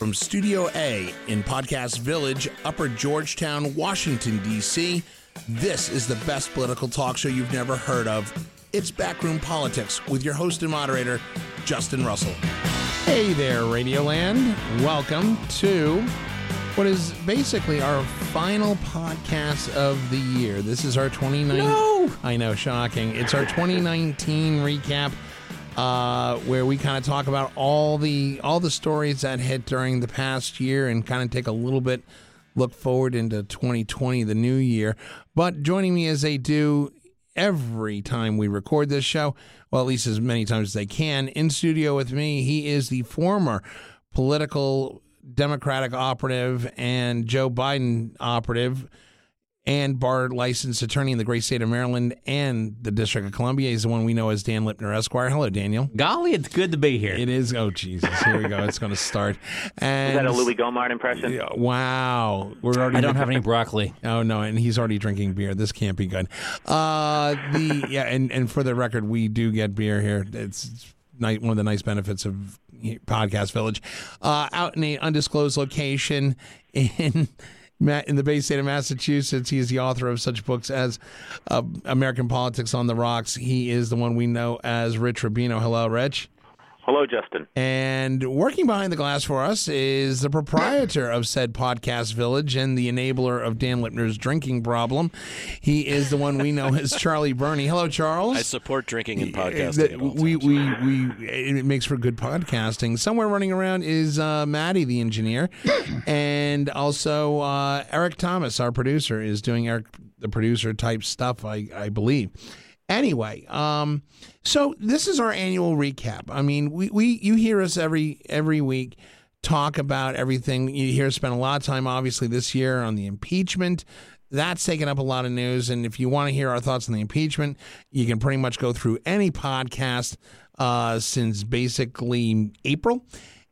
From Studio A in Podcast Village, Upper Georgetown, Washington, D.C., this is the best political talk show you've never heard of. It's Backroom Politics with your host and moderator, Justin Russell. Hey there, Radioland. Welcome to what is basically our final podcast of the year. This is our 2019. No! I know, shocking. It's our 2019 recap uh, where we kind of talk about all the all the stories that hit during the past year and kind of take a little bit look forward into 2020, the new year. But joining me as they do every time we record this show, well, at least as many times as they can, in studio with me, he is the former political Democratic operative and Joe Biden operative and bar licensed attorney in the great state of Maryland and the District of Columbia. He's the one we know as Dan Lipner Esquire. Hello, Daniel. Golly, it's good to be here. It is. Oh, Jesus. Here we go. It's going to start. And Is that a Louie Gohmert impression? Yeah, Wow. We're already. I don't have any broccoli. Oh no, and he's already drinking beer. This can't be good. Uh, the yeah, and and for the record, we do get beer here. It's ni- one of the nice benefits of Podcast Village. Uh, out in a undisclosed location in. In the Bay State of Massachusetts, he is the author of such books as uh, American Politics on the Rocks. He is the one we know as Rich Rubino. Hello, Rich. Hello, Justin. And working behind the glass for us is the proprietor of said podcast village and the enabler of Dan Lipner's drinking problem. He is the one we know as Charlie Burney. Hello, Charles. I support drinking and Uh, podcasting. that at all we, times. we, we, it makes for good podcasting. Somewhere running around is uh, Maddie, the engineer, and also uh, Eric Thomas, our producer, is doing Eric the producer type stuff. I, I believe. Anyway, um, so this is our annual recap. I mean, we, we you hear us every every week talk about everything. You hear us spend a lot of time, obviously, this year on the impeachment. That's taken up a lot of news. And if you want to hear our thoughts on the impeachment, you can pretty much go through any podcast uh, since basically April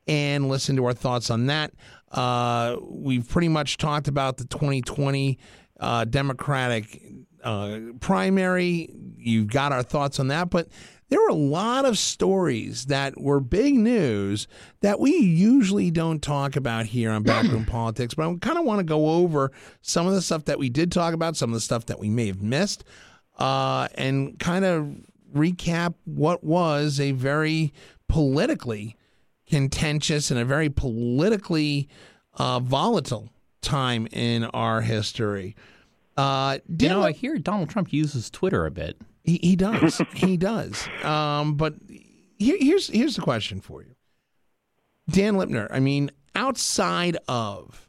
and listen to our thoughts on that. Uh, we've pretty much talked about the 2020 uh, Democratic uh, primary. You've got our thoughts on that, but there were a lot of stories that were big news that we usually don't talk about here on Backroom Politics. But I kind of want to go over some of the stuff that we did talk about, some of the stuff that we may have missed, uh, and kind of recap what was a very politically contentious and a very politically uh, volatile time in our history. Uh, You know, I hear Donald Trump uses Twitter a bit. he, he does. he does. Um, but here, here's here's the question for you, Dan Lipner. I mean, outside of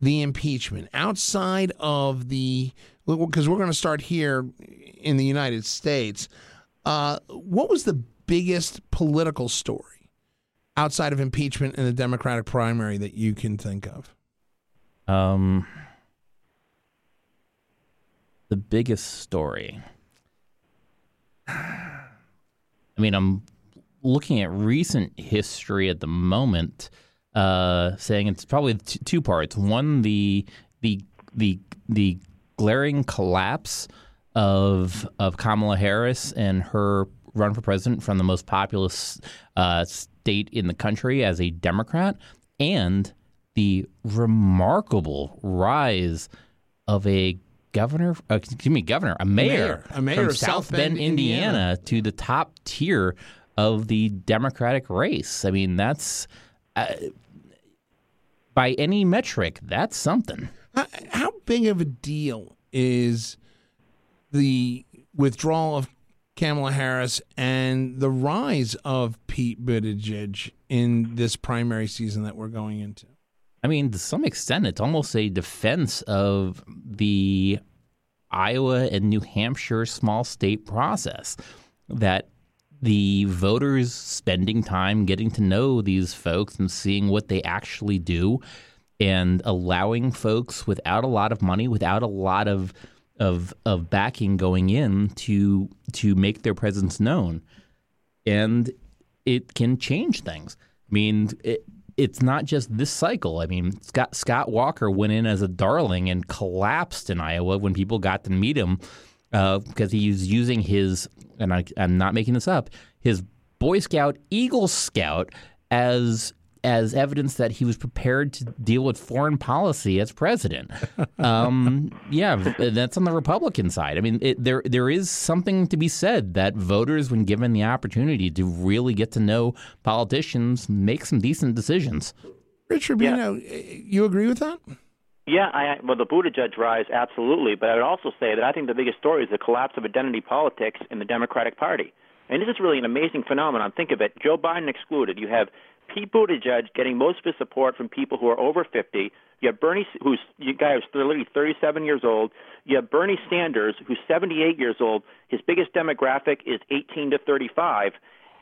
the impeachment, outside of the because we're going to start here in the United States. Uh, what was the biggest political story outside of impeachment in the Democratic primary that you can think of? Um, the biggest story. I mean, I'm looking at recent history at the moment, uh, saying it's probably t- two parts. One, the the the the glaring collapse of of Kamala Harris and her run for president from the most populous uh, state in the country as a Democrat, and the remarkable rise of a governor, uh, excuse me, governor, a mayor, mayor. A mayor from of South Bend, Indiana, to the top tier of the Democratic race. I mean, that's uh, by any metric, that's something. How, how big of a deal is the withdrawal of Kamala Harris and the rise of Pete Buttigieg in this primary season that we're going into? I mean, to some extent, it's almost a defense of the Iowa and New Hampshire small state process that the voters spending time getting to know these folks and seeing what they actually do and allowing folks without a lot of money, without a lot of of of backing going in to to make their presence known. And it can change things. I mean, it, it's not just this cycle. I mean, Scott Scott Walker went in as a darling and collapsed in Iowa when people got to meet him uh, because he was using his, and I, I'm not making this up, his Boy Scout Eagle Scout as as evidence that he was prepared to deal with foreign policy as president. Um, yeah, that's on the Republican side. I mean, it, there there is something to be said that voters, when given the opportunity to really get to know politicians, make some decent decisions. Richard you know, you agree with that? Yeah, I, well, the Buttigieg rise, absolutely. But I would also say that I think the biggest story is the collapse of identity politics in the Democratic Party. And this is really an amazing phenomenon. Think of it. Joe Biden excluded. You have Pete Buttigieg getting most of his support from people who are over 50. You have Bernie, who's a guy who's literally 37 years old. You have Bernie Sanders, who's 78 years old. His biggest demographic is 18 to 35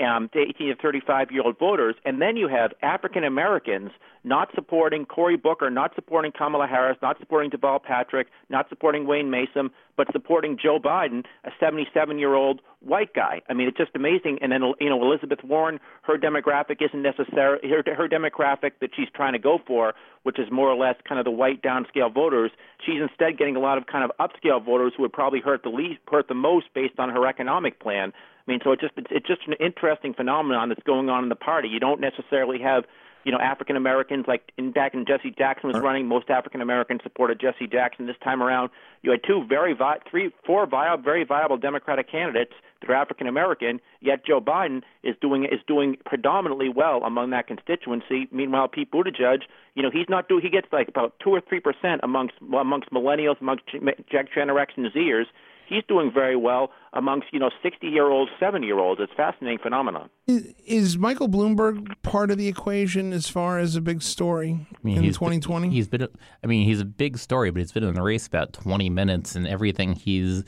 um, to 18 to 35 year old voters, and then you have African Americans not supporting Cory Booker, not supporting Kamala Harris, not supporting Deval Patrick, not supporting Wayne Messam, but supporting Joe Biden, a 77 year old white guy. I mean, it's just amazing. And then you know Elizabeth Warren, her demographic isn't necessarily her, her demographic that she's trying to go for, which is more or less kind of the white downscale voters. She's instead getting a lot of kind of upscale voters who would probably hurt the least, hurt the most based on her economic plan. I mean, so it's just it's, it's just an interesting phenomenon that's going on in the party. You don't necessarily have you know African Americans like in back when Jesse Jackson was running, most African Americans supported Jesse Jackson. This time around, you had two very vi- three four viable, very viable Democratic candidates that are African American. Yet Joe Biden is doing is doing predominantly well among that constituency. Meanwhile, Pete Buttigieg, you know, he's not do he gets like about two or three percent amongst amongst millennials, amongst Gen X and Zers he's doing very well amongst you know 60 year olds, 70 year olds. It's a fascinating phenomenon. Is, is, Michael Bloomberg part of the equation as far as a big story I mean, in 2020? Been, he's been, I mean, he's a big story, but he's been in the race about 20 minutes, and everything he's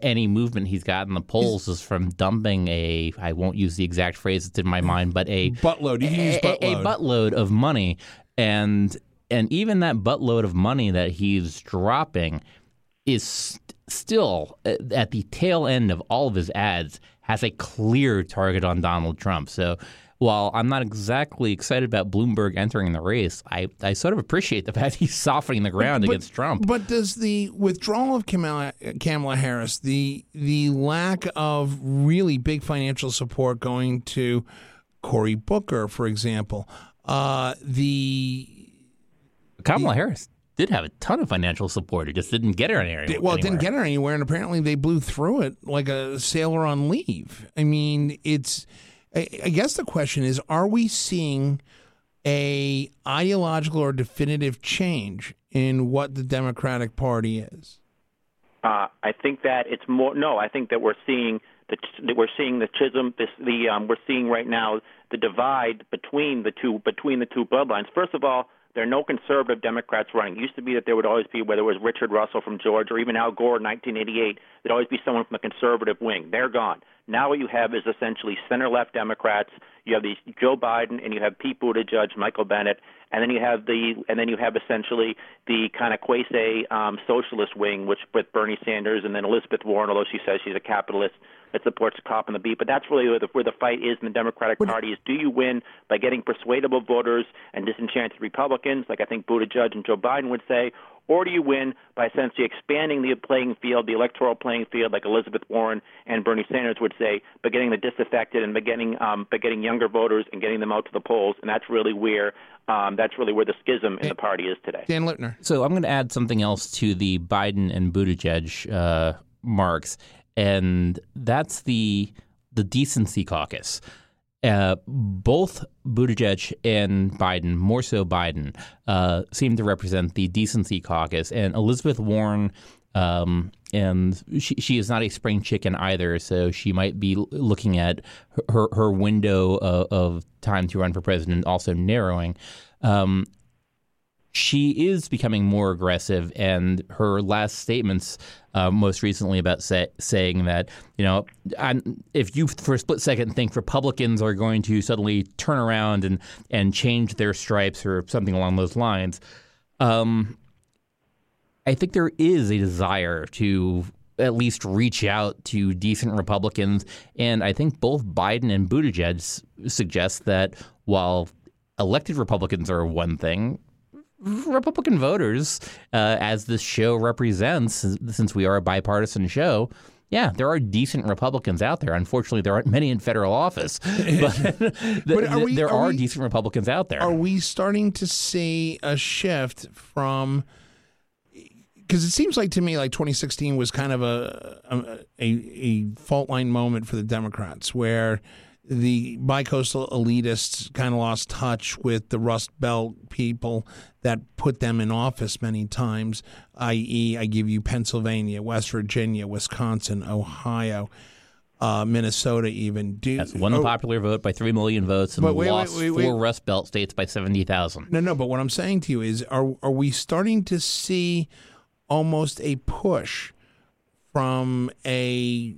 any movement he's got in the polls is from dumping a I won't use the exact phrase that's in my mind, but a buttload. You can use buttload. A, a buttload of money, and and even that buttload of money that he's dropping is still uh, at the tail end of all of his ads has a clear target on Donald Trump. So while I'm not exactly excited about Bloomberg entering the race, I, I sort of appreciate the fact he's softening the ground but, against Trump. But does the withdrawal of Kamala, Kamala Harris, the the lack of really big financial support going to Cory Booker, for example, uh, the Kamala the, Harris did have a ton of financial support. It just didn't get her anywhere. Well, it didn't get her anywhere, and apparently they blew through it like a sailor on leave. I mean, it's. I, I guess the question is: Are we seeing a ideological or definitive change in what the Democratic Party is? Uh, I think that it's more. No, I think that we're seeing the that we're seeing the chism. This the um, we're seeing right now the divide between the two between the two bloodlines. First of all there are no conservative Democrats running. It used to be that there would always be, whether it was Richard Russell from Georgia or even Al Gore in 1988, there'd always be someone from the conservative wing. They're gone. Now what you have is essentially center-left Democrats. You have these Joe Biden and you have Pete Buttigieg, Michael Bennet, and then you have the and then you have essentially the kind of quasi um, socialist wing, which with Bernie Sanders and then Elizabeth Warren, although she says she's a capitalist that supports the cop and the beat. But that's really where the, where the fight is in the Democratic Party: is do you win by getting persuadable voters and disenchanted Republicans, like I think Buttigieg and Joe Biden would say, or do you win by essentially expanding the playing field, the electoral playing field, like Elizabeth Warren and Bernie Sanders would say, by getting the disaffected and by getting um, by getting younger voters and getting them out to the polls, and that's really where um, that's really where the schism in the party is today. Dan Lipner. So I'm going to add something else to the Biden and Buttigieg uh, marks, and that's the the decency caucus. Uh, both Buttigieg and Biden, more so Biden, uh, seem to represent the decency caucus, and Elizabeth Warren. Um, and she, she is not a spring chicken either, so she might be looking at her her window of, of time to run for president also narrowing. Um, she is becoming more aggressive, and her last statements, uh, most recently about say, saying that you know, I'm, if you for a split second think Republicans are going to suddenly turn around and and change their stripes or something along those lines, um, I think there is a desire to at least reach out to decent Republicans, and I think both Biden and Buttigieg suggest that while elected Republicans are one thing, Republican voters, uh, as this show represents, since we are a bipartisan show, yeah, there are decent Republicans out there. Unfortunately, there aren't many in federal office, but, But are we- there are are, we- decent Republicans out there. Are we starting to see a shift from? Because it seems like to me, like 2016 was kind of a a, a, a fault line moment for the Democrats, where the bicoastal elitists kind of lost touch with the Rust Belt people that put them in office many times. I.e., I give you Pennsylvania, West Virginia, Wisconsin, Ohio, uh, Minnesota, even. Do That's won the oh, popular vote by three million votes and But wait, lost wait, wait. four Rust Belt states by seventy thousand. No, no, but what I'm saying to you is are are we starting to see almost a push from a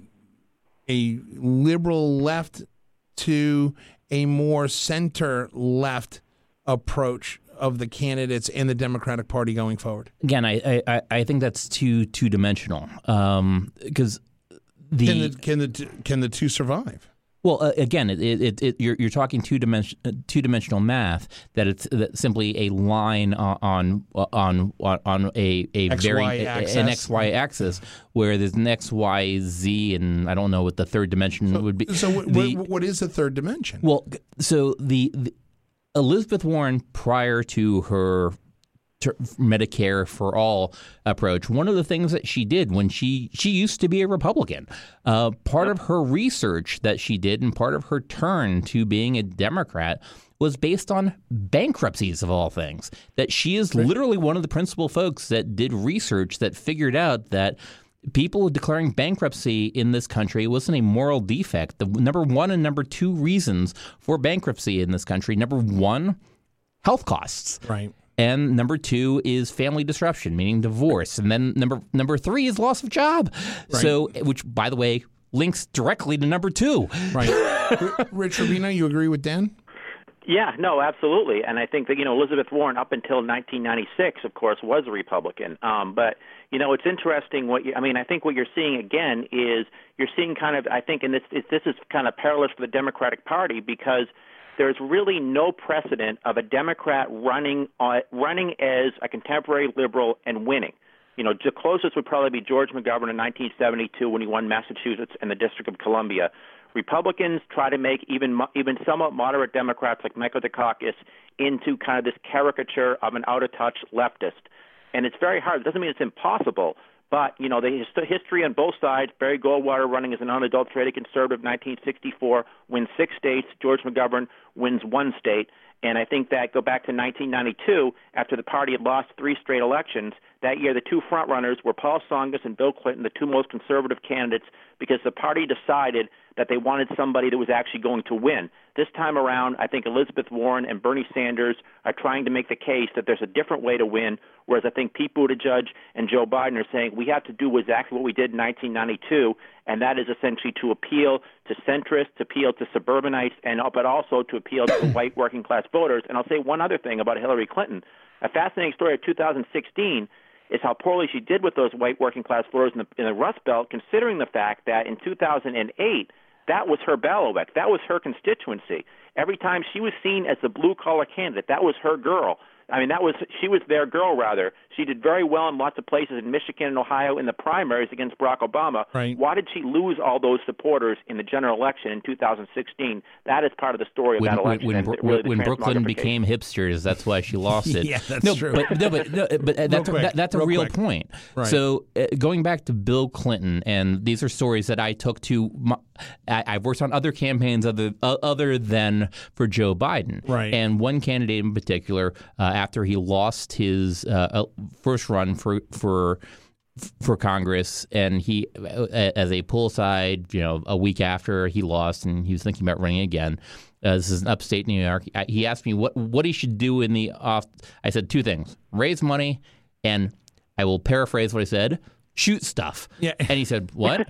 a liberal left to a more center left approach of the candidates in the Democratic Party going forward? Again, I, I, I think that's too two dimensional um, because the, Can the can the can the two survive? Well uh, again it, it, it, you're you're talking two dimension uh, two dimensional math that it's that simply a line on on on on a a XY very axis. an x y axis where there's an x y z and I don't know what the third dimension would be. So what, The- what, what is the third dimension? Well, so the, the Elizabeth Warren prior to her Medicare for all approach, one of the things that she did when she she used to be a Republican, uh, part of her research that she did and part of her turn to being a Democrat was based on bankruptcies of all things. That she is literally one of the principal folks that did research that figured out that people declaring bankruptcy in this country wasn't a moral defect. The number one and number two reasons for bankruptcy in this country number one, health costs. right. And number two is family disruption, meaning divorce. And then number number three is loss of job. So, which by the way links directly to number two. Right. Rich Rubino, you agree with Dan? Yeah, no, absolutely. And I think that, you know, Elizabeth Warren up until 1996, of course, was a Republican. Um, but, you know, it's interesting what you, I mean, I think what you're seeing again is you're seeing kind of, I think, and this, it's, this is kind of perilous for the Democratic Party because there's really no precedent of a Democrat running, uh, running as a contemporary liberal and winning. You know, the closest would probably be George McGovern in 1972 when he won Massachusetts and the District of Columbia. Republicans try to make even even somewhat moderate Democrats like Michael Dukakis into kind of this caricature of an out of touch leftist, and it's very hard. It doesn't mean it's impossible, but you know the hist- history on both sides. Barry Goldwater running as an unadulterated conservative, 1964, wins six states. George McGovern wins one state. And I think that go back to 1992, after the party had lost three straight elections. That year, the two frontrunners were Paul Tsongas and Bill Clinton, the two most conservative candidates, because the party decided that they wanted somebody that was actually going to win. This time around, I think Elizabeth Warren and Bernie Sanders are trying to make the case that there's a different way to win, whereas I think Pete Buttigieg and Joe Biden are saying we have to do exactly what we did in 1992, and that is essentially to appeal to centrists, to appeal to suburbanites, and but also to appeal to white working class voters. And I'll say one other thing about Hillary Clinton. A fascinating story of 2016 is how poorly she did with those white working class voters in the, in the Rust Belt, considering the fact that in 2008, that was her bailiwick. That was her constituency. Every time she was seen as the blue collar candidate, that was her girl. I mean, that was she was their girl rather. She did very well in lots of places in Michigan and Ohio in the primaries against Barack Obama. Right. Why did she lose all those supporters in the general election in 2016? That is part of the story of When, that election. when, and really the when Brooklyn transmogrification. became hipsters, that's why she lost it. Yeah, that's no, true. But, no, but, no, but uh, that's, quick, that, that's a real real quick. point. Right. So uh, going back to Bill Clinton, and these are stories that I took to. My, I, I've worked on other campaigns other uh, other than for Joe Biden. Right. And one candidate in particular, uh, after he lost his uh, uh, first run for for for Congress, and he, uh, as a pull aside, you know, a week after he lost, and he was thinking about running again. Uh, this is in upstate New York. I- He asked me what what he should do in the off. I said two things: raise money, and I will paraphrase what I said: shoot stuff. Yeah. And he said, "What?"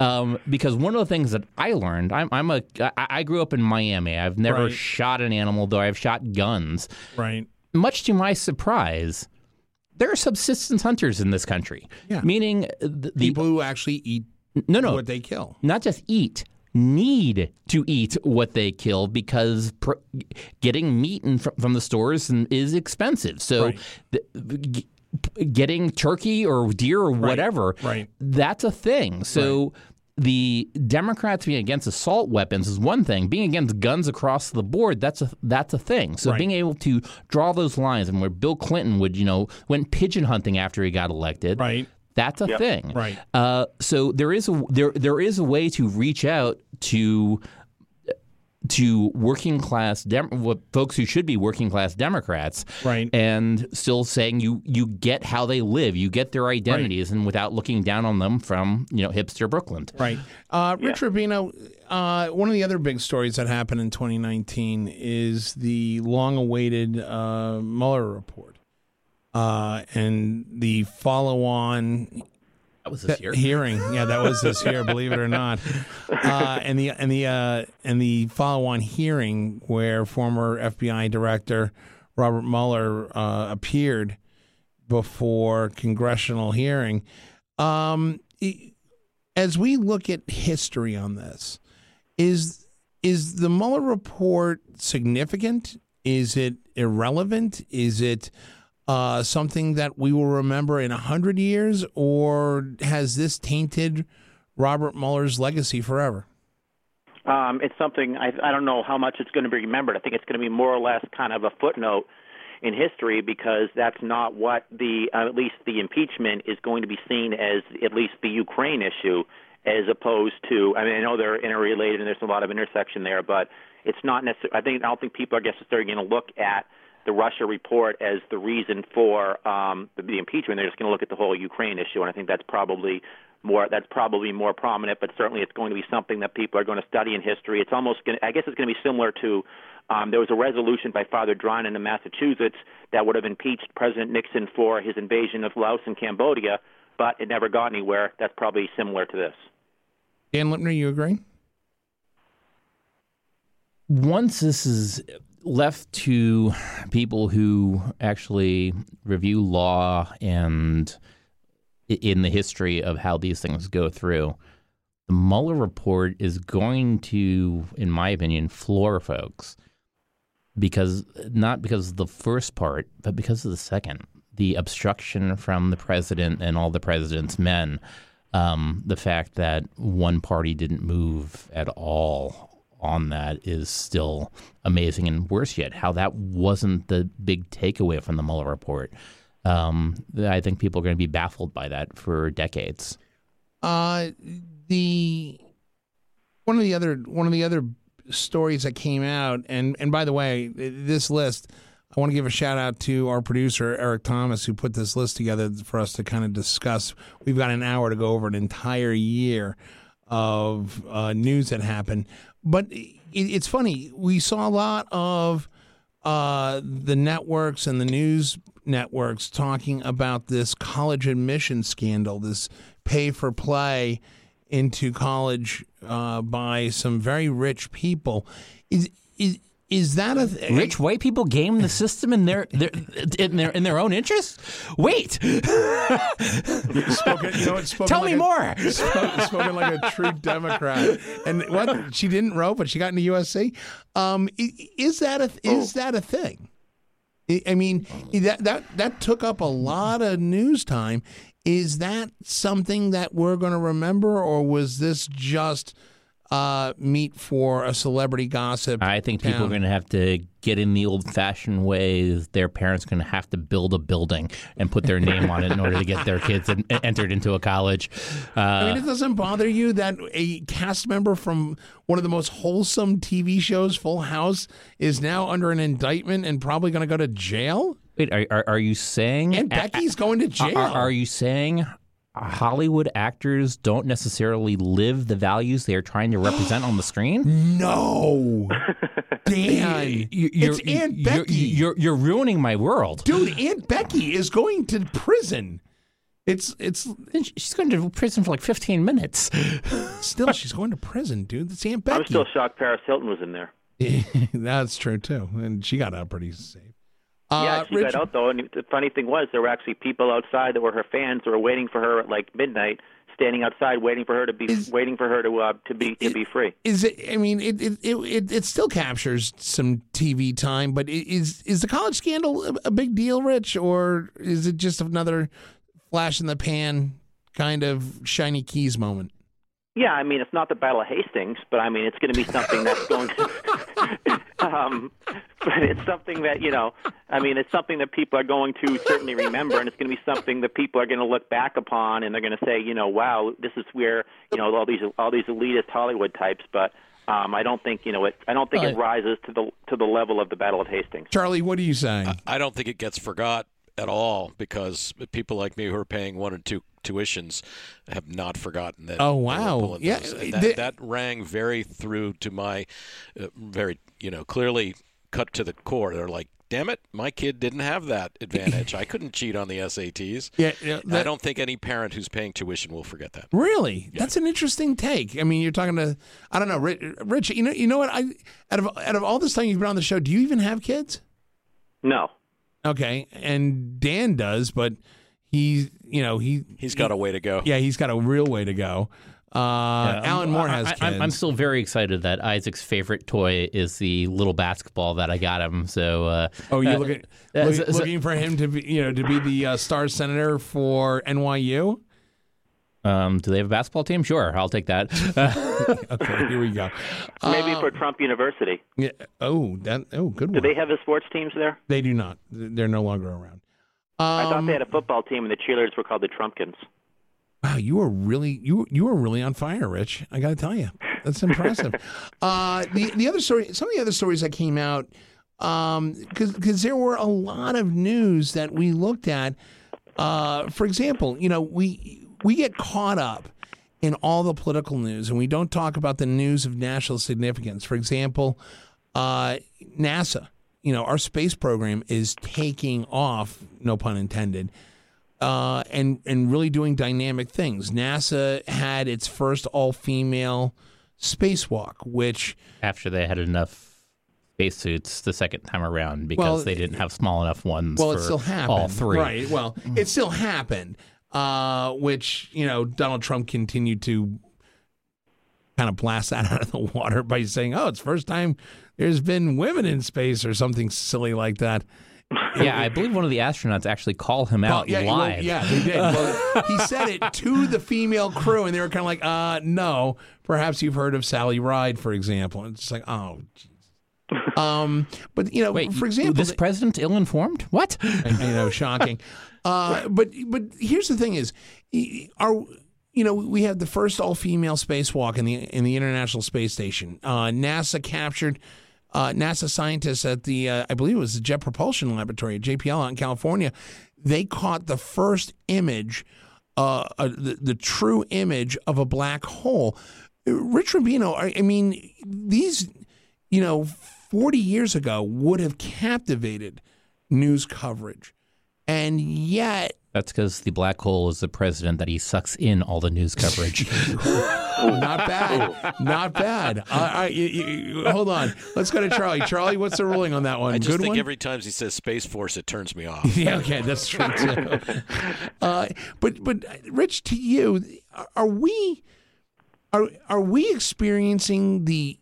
um, because one of the things that I learned, I'm, I'm a I, I grew up in Miami. I've never Right. shot an animal, though I've shot guns. Right. Much to my surprise, there are subsistence hunters in this country. Yeah. Meaning the, the People who actually eat no no what they kill. not just eat need to eat what they kill because pr- getting meat in, fr- from the stores is expensive. So Right. the, g- getting turkey or deer or whatever. right. That's a thing. So the Democrats being against assault weapons is one thing. Being against guns across the board, that's a that's a thing. So Right. being able to draw those lines and where Bill Clinton would, you know, went pigeon hunting after he got elected. Right. That's a Yep. thing. Right. Uh, so there is a there there is a way to reach out to to working class Dem- what folks who should be working class Democrats, Right. And still saying you you get how they live, you get their identities, and without looking down on them from you know hipster Brooklyn. Right. Uh, Rich Yeah. Rubino, uh, one of the other big stories that happened in 2019 is the long awaited uh, Mueller report uh, and the follow on That was this year. hearing. Yeah, that was this year, believe it or not. Uh, and the and the uh, and the follow-on hearing where former FBI director Robert Mueller uh, appeared before congressional hearing. Um, as we look at history on this, is is the Mueller report significant? Is it irrelevant? Is it uh, something that we will remember in a hundred years, or has this tainted Robert Mueller's legacy forever? Um, it's something I, I don't know how much it's going to be remembered. I think it's going to be more or less kind of a footnote in history because that's not what the uh, at least the impeachment is going to be seen as at least the Ukraine issue as opposed to I mean I know they're interrelated and there's a lot of intersection there but it's not necessarily I think I don't think people are necessarily going to look at the Russia report as the reason for um, the, the impeachment they're just going to look at the whole Ukraine issue and I think that's probably more that's probably more prominent, but certainly it's going to be something that people are going to study in history. It's almost going to, I guess it's going to be similar to um, there was a resolution by Father Drinan in Massachusetts that would have impeached President Nixon for his invasion of Laos and Cambodia, but it never got anywhere. That's probably similar to this. Dan Lipner, you agree? once this is left to people who actually review law and in the history of how these things go through, the Mueller report is going to, in my opinion, floor folks because not because of the first part, but because of the second, the obstruction from the president and all the president's men. Um, the fact that one party didn't move at all on that is still amazing, and worse yet, how that wasn't the big takeaway from the Mueller report. Um, I think people are going to be baffled by that for decades. Uh, the one of the other one of the other stories that came out, and and by the way, this list, I want to give a shout out to our producer Eric Thomas who put this list together for us to kind of discuss. We've got an hour to go over an entire year of uh, news that happened, but it, it's funny. We saw a lot of uh, the networks and the news networks talking about this college admission scandal, this pay for play into college uh, by some very rich people. Is is is that a th- Rich white people game the system in their, their in their in their own interest. Wait, spoken, you know, what, spoken tell like me a- more. spoken, spoken like a true Democrat. And what she didn't row, but she got into USC. Um, is that a is that a thing? I- I mean, that that that took up a lot of news time. Is that something that we're going to remember, or was this just uh, meat for a celebrity gossip? I think people are going to have to get in the old-fashioned way. Their parents are going to have to build a building and put their name on it in order to get their kids en- entered into a college. Uh, I mean, it doesn't bother you that a cast member from one of the most wholesome TV shows, Full House, is now under an indictment and probably going to go to jail? wait, are, are, are you saying And Becky's going to jail. Are, are you saying Hollywood actors don't necessarily live the values they are trying to represent on the screen? no, Dan, You- you're, it's Aunt you're- Becky. You're, you're ruining my world. Dude, Aunt Becky is going to prison. It's it's She's going to prison for like 15 minutes. still she's going to prison, dude. It's Aunt Becky. I'm still shocked Paris Hilton was in there. That's true too, and she got out pretty safe. Uh, yeah, she got out though, and the funny thing was there were actually people outside that were her fans that were waiting for her at like midnight, standing outside waiting for her to be Is- waiting for her to uh, to be to be free. Is it? I mean, it it, it it still captures some TV time, but is is the college scandal a big deal, Rich, or is it just another flash in the pan kind of shiny keys moment? Yeah, I mean, it's not the Battle of Hastings, but I mean, it's going to be something that's going to. um, but it's something that you know. I mean, it's something that people are going to certainly remember, and it's going to be something that people are going to look back upon, and they're going to say, you know, wow, this is where you know all these all these elitist Hollywood types. But um, I don't think you know it. I don't think it Uh, rises to the to the level of the Battle of Hastings. Charlie, what do you say? I don't think it gets forgot at all because people like me who are paying one or two tuitions have not forgotten that. Oh, wow. Yeah, those. the- that, that rang very through to my, uh, very you know clearly cut to the core. They're like, damn it, my kid didn't have that advantage. I couldn't cheat on the SATs. yeah, yeah, And I don't think any parent who's paying tuition will forget that. Really, that's an interesting take. I mean, you're talking to I don't know, Rich. Rich you know, you know what? I out of out of all this time you've been on the show, do you even have kids? No, Okay, and Dan does, but he, you know, he He's got a way to go. yeah, he's got a real way to go. Uh, Yeah, Alan Moore has I, kids. I'm, I'm still very excited that Isaac's favorite toy is the little basketball that I got him. So, uh, oh, you're uh, looking uh, look- so- so- looking for him to be, you know, to be the uh, star senator for NYU. um, do they have a basketball team? Sure, I'll take that. Okay, here we go. maybe Uh, for Trump University. yeah, oh, that oh, good Do one. they have the sports teams there? They do not. They're no longer around. I thought Um, they had a football team, and the cheerleaders were called the Trumpkins. Wow, you were really you you were really on fire, Rich. I got to tell you, that's impressive. uh, the the other story, some of the other stories that came out, because because there were a lot of news that we looked at. Uh, for example, you know we we get caught up in all the political news, and we don't talk about the news of national significance. For example, uh, NASA. You know, our space program is taking off. No pun intended uh, and and really doing dynamic things. NASA had its first all female spacewalk, which After they had enough spacesuits the second time around because Well, they didn't have small enough ones well, for it still happened. all three. right? Well, it still happened, uh, which you know Donald Trump continued to kind of blast that out of the water by saying, "Oh, it's first time there's been women in space" or something silly like that. Yeah, I believe one of the astronauts actually called him out yeah, well, live. yeah, they did. Well, he said it to the female crew, and they were kind of like, "Uh, no." Perhaps you've heard of Sally Ride, for example. And it's just like, oh, jeez. um, but you know, Wait, for example, this the- president ill-informed? What? I, I know, shocking. Uh, but but here's the thing: is our you know we have the first all-female spacewalk in the in the International Space Station. Uh, NASA captured. Uh, NASA scientists at the, uh, I believe it was the Jet Propulsion Laboratory at JPL out in California, they caught the first image, uh, uh, the, the true image of a black hole. Rich Rubino, I, I mean, these, you know, 40 years ago would have captivated news coverage. And yet, That's because the black hole is the president that he sucks in all the news coverage. not bad, not bad. All right, you- you- you- hold on. Let's go to Charlie. Charlie, what's the ruling on that one? I just Good think one. every time he says Space Force, it turns me off. yeah, okay, that's true too. uh, but but Rich, to you, are we are are we experiencing the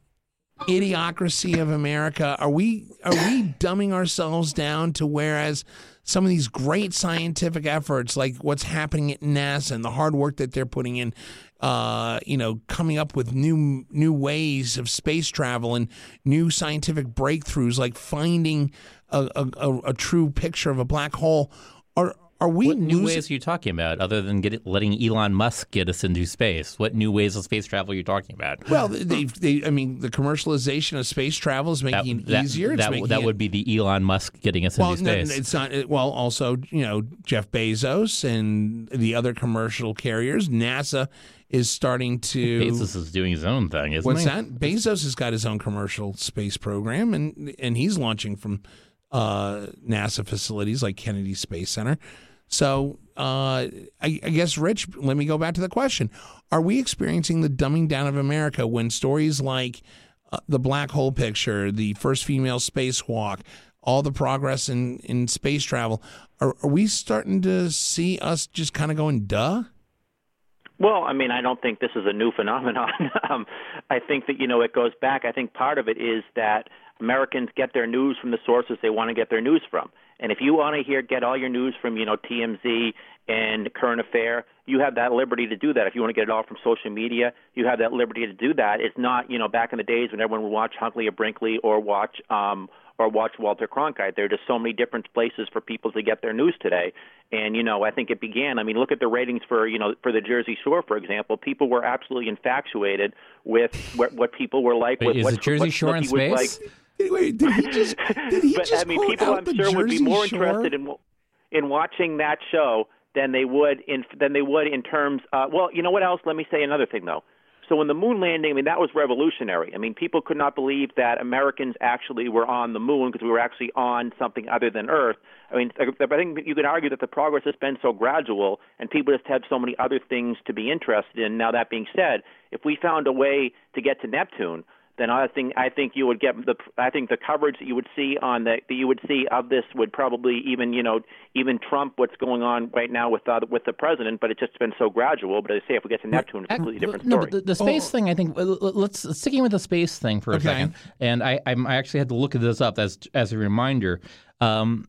idiocracy of America? Are we are we dumbing ourselves down to whereas some of these great scientific efforts, like what's happening at NASA and the hard work that they're putting in, uh, you know, coming up with new new ways of space travel and new scientific breakthroughs, like finding a, a, a, a true picture of a black hole, are are we what new ways are you talking about other than get it, letting Elon Musk get us into space? What new ways of space travel are you talking about? Well, they, they, I mean, the commercialization of space travel is making it that, easier. It's that, making that it- would be the Elon Musk getting us well, into space. no, it's not. it- Well, also, you know, Jeff Bezos and the other commercial carriers. NASA is starting to. Bezos is doing his own thing, isn't What's he? that? Bezos has got his own commercial space program, and and he's launching from uh, NASA facilities like Kennedy Space Center. So uh, I, I guess, Rich, let me go back to the question: Are we experiencing the dumbing down of America when stories like uh, the black hole picture, the first female spacewalk, all the progress in in space travel, are, are we starting to see us just kind of going, "Duh"? Well, I mean, I don't think this is a new phenomenon. um, I think that you know it goes back. I think part of it is that Americans get their news from the sources they want to get their news from. And if you want to hear get all your news from you know TMZ and Current Affair, you have that liberty to do that. If you want to get it all from social media, you have that liberty to do that. It's not you know back in the days when everyone would watch Huntley or Brinkley or watch um, or watch Walter Cronkite. There are just so many different places for people to get their news today. And you know, I think it began. I mean, look at the ratings for you know for the Jersey Shore, for example. People were absolutely infatuated with what, what people were like. Wait, with is what, the Jersey Shore in space? Like. Wait, did he just? Did he but just I mean, people I'm sure would be more Shore? interested in in watching that show than they would in than they would in terms. Uh, well, you know what else? Let me say another thing though. So when the moon landing, I mean that was revolutionary. I mean people could not believe that Americans actually were on the moon because we were actually on something other than Earth. I mean I think you could argue that the progress has been so gradual, and people just have so many other things to be interested in. Now that being said, if we found a way to get to Neptune, then I think I think you would get the I think the coverage that you would see on the that you would see of this would probably even you know even trump what's going on right now with uh, with the president. But it's just been so gradual. But as I say, if we get to Neptune, it's a completely different no, story. but the, the space thing, I think. l- l- Let's sticking with the space thing for a Okay. second. And I, I'm, I actually had to look this up as as a reminder. Um,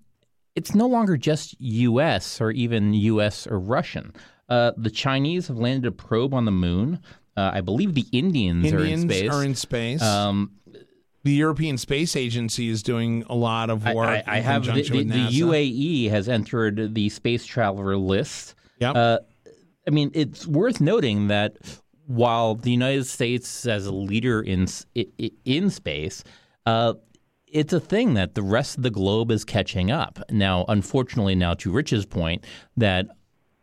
it's no longer just U.S. or even U.S. or Russian. Uh, the Chinese have landed a probe on the moon. Uh, I believe the Indians, Indians are in space. are in space. um, the European Space Agency is doing a lot of work. I, I in have the, the, the UAE has entered the space traveler list. Yep. Uh, I mean, it's worth noting that while the United States, as a leader in i- i- in space, uh, it's a thing that the rest of the globe is catching up. Now, unfortunately, now to Rich's point, that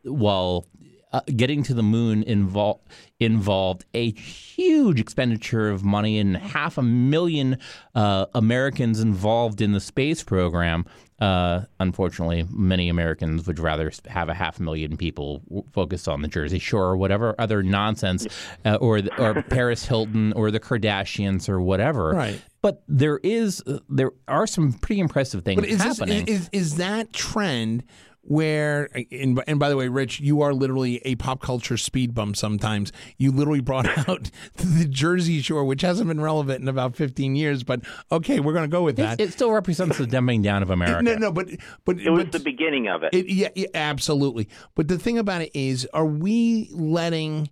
while uh, getting to the moon invol- involved a huge expenditure of money and half a million uh, Americans involved in the space program. Uh, unfortunately, many Americans would rather have a half million people w- focused on the Jersey Shore or whatever other nonsense, uh, or the, or Paris Hilton or the Kardashians or whatever. Right. But there is uh, there are some pretty impressive things But is this, happening. is is that trend where and, and by the way, Rich, you are literally a pop culture speed bump. Sometimes you literally brought out the Jersey Shore, which hasn't been relevant in about fifteen years. But okay, we're going to go with that. it still represents the dumbing down of America. no, no, but but it was but, the beginning of it. It, yeah, yeah, absolutely. But the thing about it is, are we letting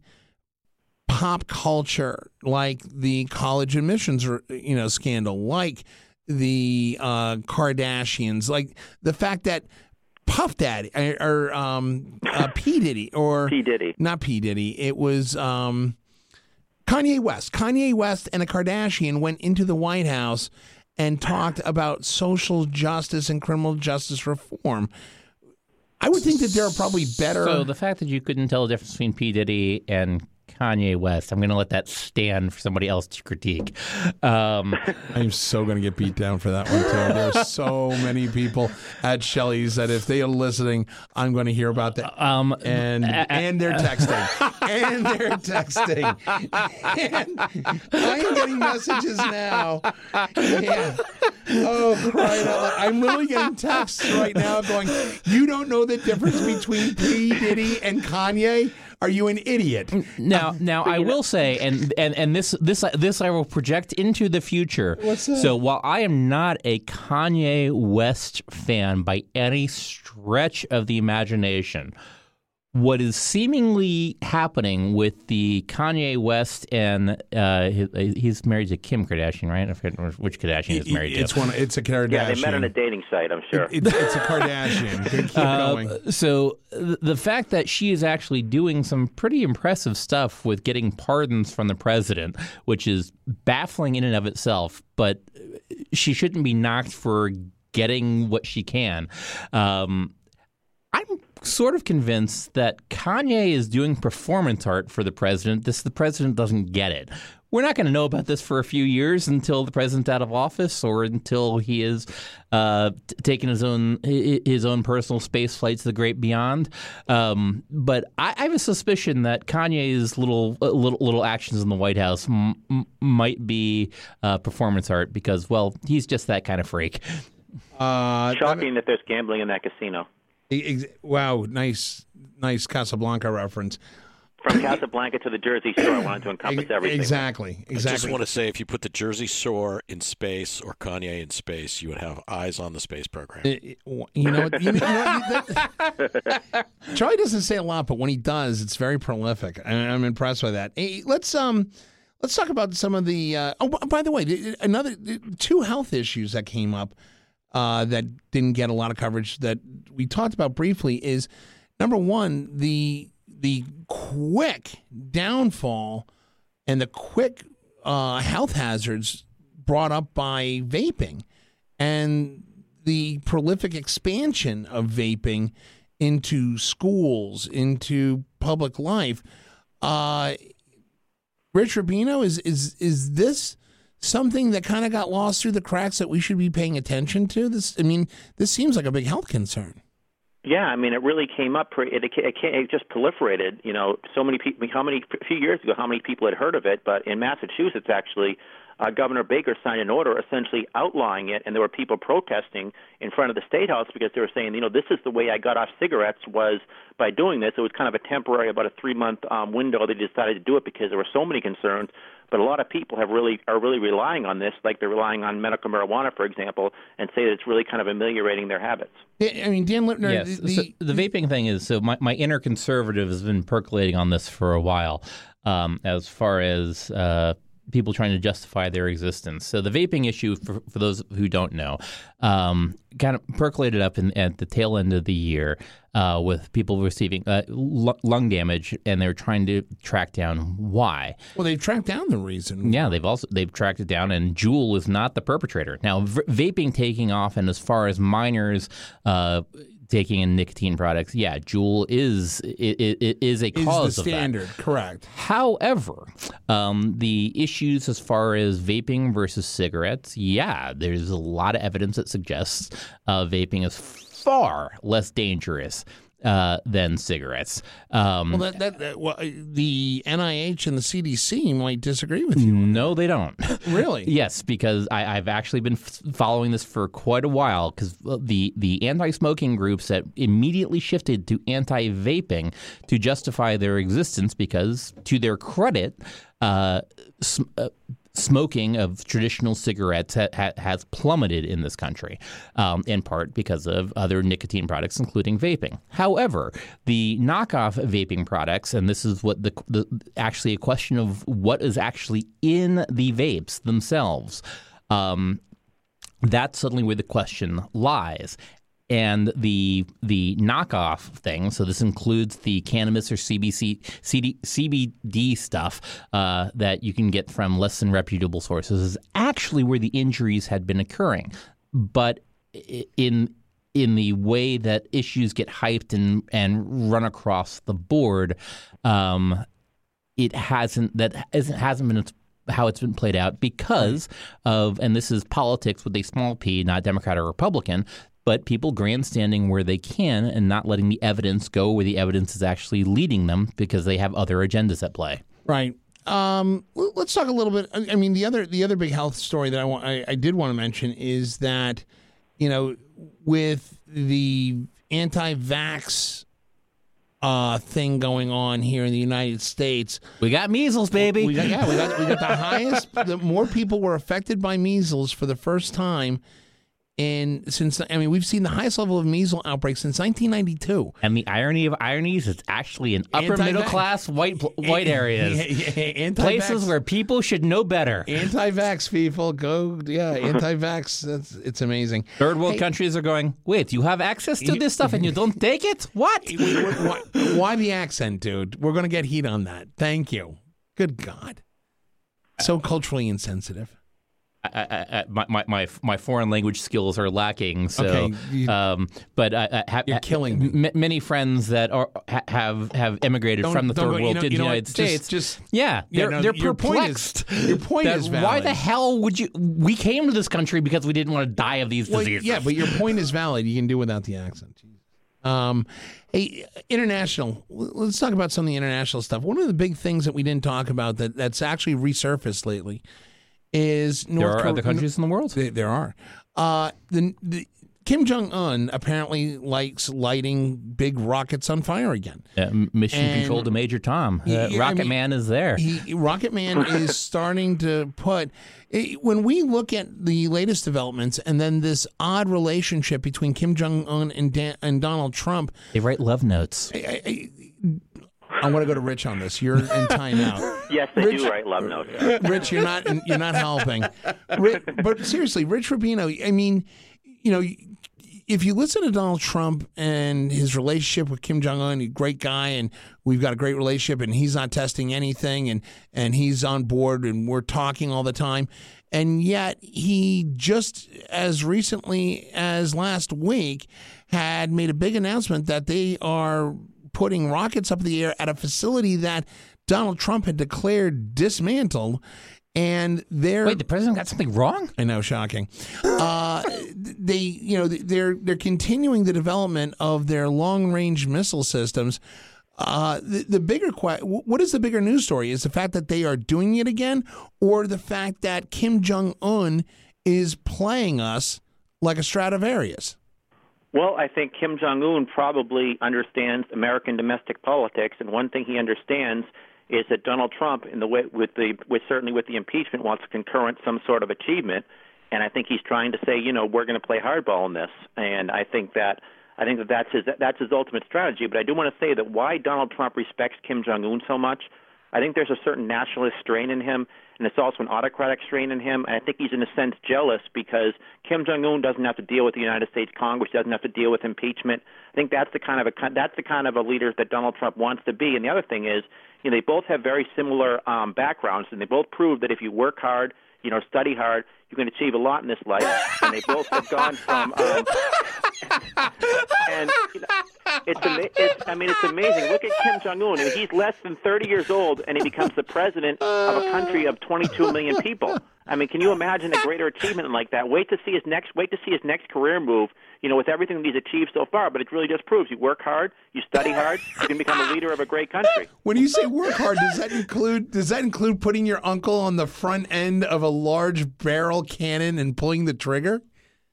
pop culture, like the college admissions, you know, scandal, like the uh, Kardashians, like the fact that Puff Daddy or, or um, uh, P Diddy or P Diddy. not P Diddy, it was um, Kanye West. Kanye West and a Kardashian went into the White House and talked about social justice and criminal justice reform. I would think that there are probably better. So the fact that you couldn't tell the difference between P Diddy and Kanye West, I'm going to let that stand for somebody else to critique. Um, I'm so going to get beat down for that one too. There are so many people at Shelley's that if they are listening, I'm going to hear about that. um, and and they're texting, and they're texting. And I am getting messages now. Yeah. Oh, crying out loud! I'm literally getting texts right now going, "You don't know the difference between P Diddy and Kanye? Are you an idiot?" now, now I will say, and, and and this this this I will project into the future. What's that? So while I am not a Kanye West fan by any stretch of the imagination, what is seemingly happening with the Kanye West and uh, his, he's married to Kim Kardashian, right? I forget which Kardashian he's married It's to. one. It's a Kardashian. Yeah, they met on a dating site. I'm sure. It's, it's a Kardashian. Keep Uh, going. so the fact that she is actually doing some pretty impressive stuff with getting pardons from the president, which is baffling in and of itself, but she shouldn't be knocked for getting what she can. Um, I'm sort of convinced that Kanye is doing performance art for the president. This the president doesn't get it. We're not going to know about this for a few years until the president's out of office or until he is uh, t- taking his own his own personal space flight to the great beyond. Um, but I, I have a suspicion that Kanye's little uh, little little actions in the White House m- m- might be uh, performance art because well he's just that kind of freak. Uh, Shocking that there's gambling in that casino. Ex- Wow, nice, nice Casablanca reference. from Casablanca to the Jersey Shore. I wanted to encompass everything. Exactly. Exactly. I just want to say, if you put the Jersey Shore in space or Kanye in space, you would have eyes on the space program. Eh, eh, it- it- you know, you know, you know that- Charlie doesn't say a lot, but when he does, it's very prolific. I, I'm impressed by that. Hey, let's um, let's talk about some of the. Uh, oh, by the way, another two health issues that came up uh, that didn't get a lot of coverage that we talked about briefly is number one the the quick downfall and the quick uh, health hazards brought up by vaping and the prolific expansion of vaping into schools, into public life. Uh, Rich Rubino, is is is this something that kind of got lost through the cracks that we should be paying attention to? This, I mean, this seems like a big health concern. Yeah, I mean, it really came up. pre- It, it, it just proliferated. You know, so many people. How many? A few years ago, how many people had heard of it? But in Massachusetts, actually, uh, Governor Baker signed an order essentially outlawing it, and there were people protesting in front of the state house because they were saying, you know, this is the way I got off cigarettes was by doing this. It was kind of a temporary, about a three-month um, window. They decided to do it because there were so many concerns. But a lot of people have really are really relying on this, like they're relying on medical marijuana, for example, and say that it's really kind of ameliorating their habits. I mean, Dan Lipner, Yes. the, so the vaping thing is so my, my inner conservative has been percolating on this for a while um, as far as uh, people trying to justify their existence. So the vaping issue, for, for those who don't know, um, kind of percolated up in, at the tail end of the year uh, with people receiving uh, lu- lung damage, and they're trying to track down why. well, they've tracked down the reason. Yeah, they've also they've tracked it down, and Juul is not the perpetrator. Now, v- vaping taking off, and as far as minors uh, taking in nicotine products, yeah, Juul is it, it is a Is cause the of that. standard correct? However, um, the issues as far as vaping versus cigarettes, yeah, there's a lot of evidence that suggests uh, vaping is far less dangerous uh, than cigarettes. Um, Well, that, that, that well, the NIH and the CDC might disagree with you. no, they don't. Really? Yes, because I, I've actually been f- following this for quite a while. Because the the anti-smoking groups that immediately shifted to anti-vaping to justify their existence, because to their credit, uh, sm- uh, smoking of traditional cigarettes ha- ha- has plummeted in this country, um, in part because of other nicotine products, including vaping. However, the knockoff vaping products, and this is what the, the actually a question of what is actually in the vapes themselves. Um, that's suddenly where the question lies. And the the knockoff thing, so this includes the cannabis or CBC, CD, CBD stuff uh, that you can get from less than reputable sources, is actually where the injuries had been occurring. But in in the way that issues get hyped and and run across the board, um, it hasn't that isn't hasn't been how it's been played out because of and this is politics with a small p, not Democrat or Republican, but people grandstanding where they can and not letting the evidence go where the evidence is actually leading them because they have other agendas at play. Right. Um, let's talk a little bit. I mean, the other the other big health story that I want I, I did want to mention is that you know with the anti-vax uh, thing going on here in the United States, We got measles, baby. we got yeah we got we got the highest. The more people were affected by measles for the first time. In since I mean we've seen the highest level of measles outbreaks since 1992. and the irony of ironies, it's actually in upper Anti-vax- middle class white white areas, Anti-vax- places where people should know better. anti-vax people go yeah anti-vax that's it's amazing Third world countries are going. Wait, you have access to this stuff and you don't take it? What? why, why the accent dude we're gonna get heat on that thank you good god so culturally insensitive I, I, my, my my my foreign language skills are lacking. So, Okay, you- um, but I, I have, You're killing me. m- many friends that are ha- have have immigrated Don't- from the third go- you world know- to the United what? States. just- yeah, Yeah, they're no, they're your point is- perplexed. your point is Why the hell would you? We came to this country because we didn't want to die of these Well, diseases. yeah but your point is valid you can do without the accent um hey international let's talk about some of the international stuff one of the big things that we didn't talk about that that's actually resurfaced lately is North there are other countries in the world. There, there are. Uh, the, the Kim Jong Un apparently likes lighting big rockets on fire again. Uh, mission And- control to Major Tom. Uh, Yeah, I Rocket mean, Man is there. He, Rocket Man is starting to put. eh, When we look at the latest developments and then this odd relationship between Kim Jong Un and, Dan, and Donald Trump, they write love notes. I, I, I want to go to Rich on this. You're in timeout. Yes, they Rich- do write love notes. Rich, you're not you're not helping. Ri- but seriously, Rich Rubino. I mean, you know, if you listen to Donald Trump and his relationship with Kim Jong Un, a great guy, and we've got a great relationship, and he's not testing anything, and and he's on board, and we're talking all the time. And yet, he just as recently as last week had made a big announcement that they are putting rockets up in the air at a facility that Donald Trump had declared dismantled. And they're Wait, the president got something wrong? I know, shocking. Uh, they, you know, they're they're continuing the development of their long range missile systems. Uh, the, the bigger que- what is the bigger news story? Is the fact that they are doing it again, or the fact that Kim Jong Un is playing us like a Stradivarius? Well, I think Kim Jong Un probably understands American domestic politics, and one thing he understands is that Donald Trump, in the way with the with certainly with the impeachment, wants concurrent some sort of achievement, and I think he's trying to say, you know, we're going to play hardball in this, and I think that I think that that's his that's his ultimate strategy. But I do want to say that why Donald Trump respects Kim Jong Un so much. I think there's a certain nationalist strain in him, and it's also an autocratic strain in him. And I think he's in a sense jealous because Kim Jong Un doesn't have to deal with the United States Congress, doesn't have to deal with impeachment. I think that's the kind of a that's the kind of a leader that Donald Trump wants to be. And the other thing is, you know, they both have very similar um, backgrounds, and they both prove that if you work hard, you know, study hard, you can achieve a lot in this life. And they both have gone from. Um, and you know, it's, ama- it's I mean it's amazing. Look at Kim Jong Un. He's less than 30 years old, and he becomes the president of a country of 22 million people. I mean, can you imagine a greater achievement like that? Wait to see his next. Wait to see his next career move. You know, with everything he's achieved so far. But it really just proves you work hard, you study hard, you can become a leader of a great country. When you say work hard, does that include does that include putting your uncle on the front end of a large barrel cannon and pulling the trigger?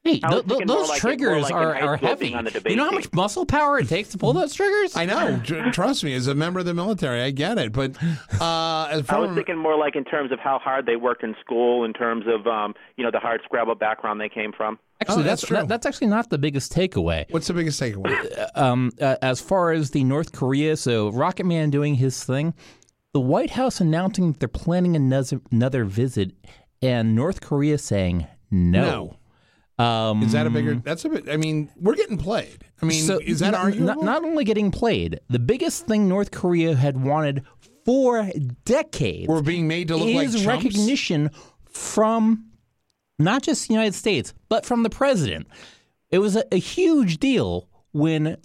Hey, th- th- those like- triggers like are, are heavy. on the You know how team. much muscle power it takes to pull those triggers? I know. Tr- Trust me, as a member of the military, I get it. But uh, as I was thinking more like in terms of how hard they worked in school, in terms of um, you know the hard Scrabble background they came from. Actually, Oh, that's that's true. that, that's actually not the biggest takeaway. what's the biggest takeaway? Um, uh, as far as the North Korea, so Rocket Man doing his thing, the White House announcing that they're planning another another visit, and North Korea saying no. Um, Is that a bigger? That's a bit. I mean, we're getting played. I mean, so is that not, arguable? Not, not only getting played, the biggest thing North Korea had wanted for decades we're being made to look like is chumps? recognition from not just the United States, but from the president. It was a, a huge deal when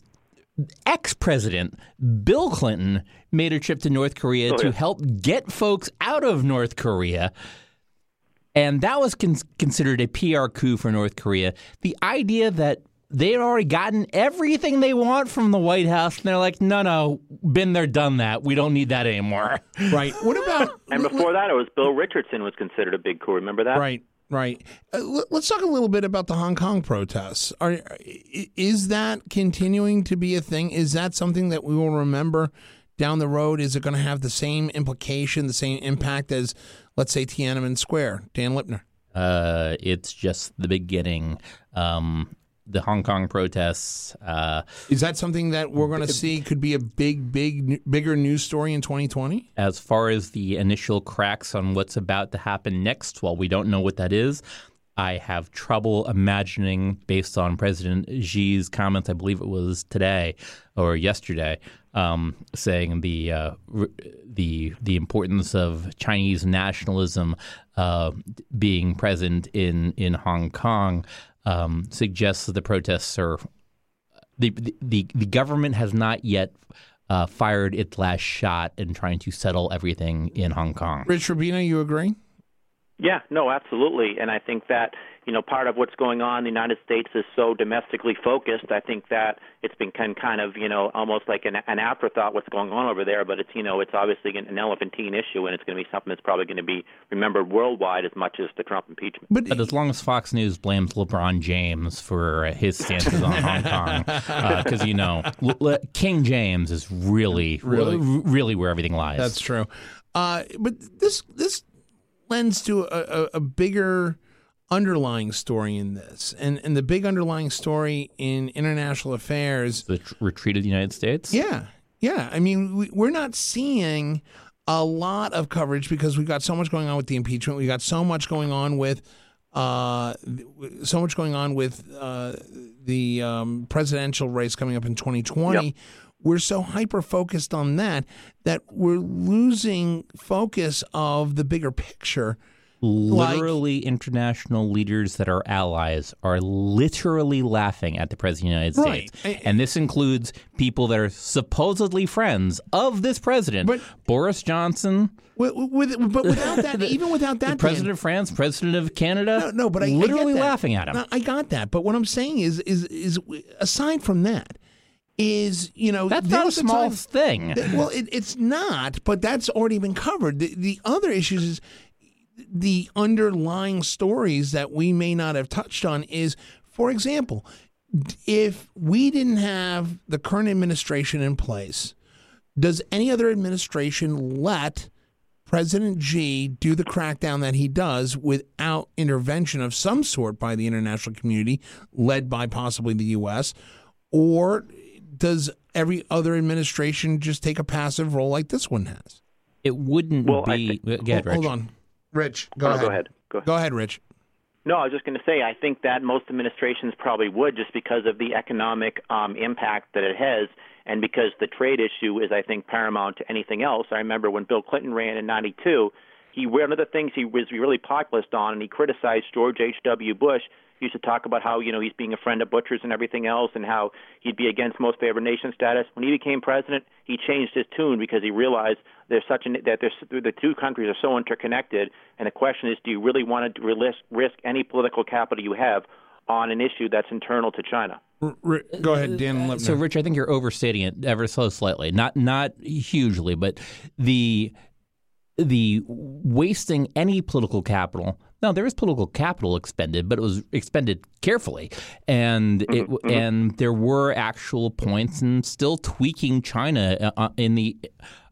ex president Bill Clinton made a trip to North Korea Oh, to yeah. help get folks out of North Korea. And that was con- considered a PR coup for North Korea. The idea that they had already gotten everything they want from the White House, and they're like, no, no, been there, done that. We don't need that anymore. Right. What about? And before that, it was Bill Richardson was considered a big coup. Remember that? Right. Right. Uh, let's talk a little bit about the Hong Kong protests. Are, is that continuing to be a thing? Is that something that we will remember down the road? Is it going to have the same implication, the same impact as, let's say, Tiananmen Square? Dan Lipner. Uh, it's just the beginning. Um, the Hong Kong protests. Uh, Is that something that we're going to see could be a big, big, bigger news story in 2020? as far as the initial cracks on what's about to happen next, while we don't know what that is. I have trouble imagining, based on President Xi's comments, I believe it was today or yesterday, um, saying the uh, r- the the importance of Chinese nationalism uh, being present in in Hong Kong um, suggests that the protests are the, the the the government has not yet uh, fired its last shot in trying to settle everything in Hong Kong. Rich Rubino, you agree? Yeah, no, absolutely. And I think that, you know, part of what's going on in the United States is so domestically focused. I think that it's been kind of, you know, almost like an, an afterthought what's going on over there, but it's, you know, it's obviously an elephantine issue and it's going to be something that's probably going to be remembered worldwide as much as the Trump impeachment. But, but as long as Fox News blames LeBron James for his stances on Hong Kong, because, uh, you know, L- King James is really, really, really where everything lies. That's true. Uh, but this, this, lends to a, a, a bigger underlying story in this. And and the big underlying story in international affairs the tr- retreat of the United States? Yeah. Yeah. I mean, we, we're not seeing a lot of coverage because we've got so much going on with the impeachment. We've got so much going on with uh, so much going on with uh, the um, presidential race coming up in 2020. Yep we're so hyper focused on that that we're losing focus of the bigger picture. Literally, like, international leaders that are allies are literally laughing at the president of the United right. States, and this includes people that are supposedly friends of this president, but, Boris Johnson. With, with, but without that, even without that, the president Dan, of France, president of Canada, no, no but I literally I laughing at him. No, I got that, but what I'm saying is, is, is aside from that, is you know that's not a small time, thing. That, well, it, it's not, but that's already been covered. The, the other issues is the underlying stories that we may not have touched on. Is for example, if we didn't have the current administration in place, does any other administration let President Xi do the crackdown that he does without intervention of some sort by the international community, led by possibly the U.S., or does every other administration just take a passive role like this one has? It wouldn't well, be. Think, ahead, hold, hold, on, Rich. Go, oh, ahead. go ahead. Go ahead. Go ahead, Rich. No, I was just going to say I think that most administrations probably would just because of the economic um, impact that it has, and because the trade issue is, I think, paramount to anything else. I remember when Bill Clinton ran in '92. He one of the things he was really populist on, and he criticized George H. W. Bush used to talk about how you know he's being a friend of butchers and everything else, and how he'd be against most favored nation status. When he became president, he changed his tune because he realized there's such an that there's the two countries are so interconnected, and the question is, do you really want to risk risk any political capital you have on an issue that's internal to China? Go ahead, uh, Dan. Uh, so, Rich, I think you're overstating it ever so slightly. Not not hugely, but the the wasting any political capital now there was political capital expended, but it was expended carefully, and it mm-hmm, mm-hmm. and there were actual points in still tweaking China uh, uh, in the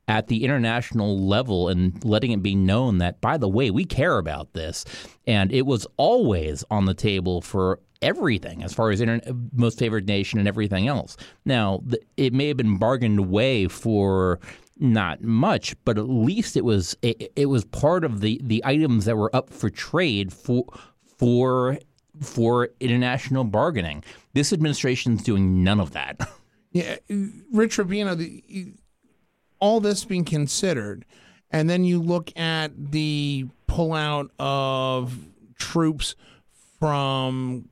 at the international level and letting it be known that by the way we care about this, and it was always on the table for everything as far as inter- most favored nation and everything else. Now, it may have been bargained away for not much, but at least it was it, it was part of the, the items that were up for trade for for for international bargaining. This administration is doing none of that. Yeah, Rich Rubino, the, all this being considered, and then you look at the pullout of troops from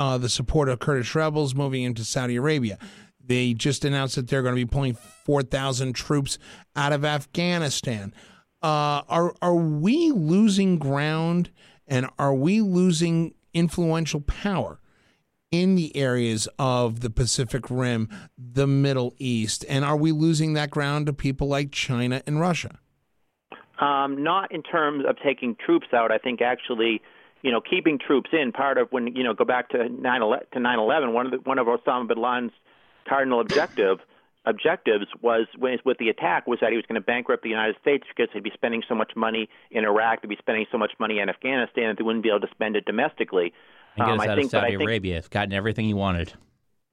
uh, the support of Kurdish rebels moving into Saudi Arabia. They just announced that they're going to be pulling 4,000 troops out of Afghanistan. Uh, are are we losing ground and are we losing influential power in the areas of the Pacific Rim, the Middle East, and are we losing that ground to people like China and Russia? Um, not in terms of taking troops out. I think actually, you know, keeping troops in. Part of when you know go back to nine to nine eleven. One of the, one of Osama bin Laden's cardinal objective objectives was with the attack was that he was going to bankrupt the United States because he'd be spending so much money in Iraq, he'd be spending so much money in Afghanistan that they wouldn't be able to spend it domestically. And get us um, out I think, of Saudi Arabia. Think, gotten everything he wanted.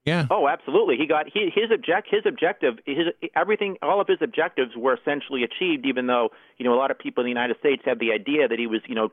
Yeah. Oh, absolutely. He got he, his object his objective his everything all of his objectives were essentially achieved. Even though you know a lot of people in the United States had the idea that he was you know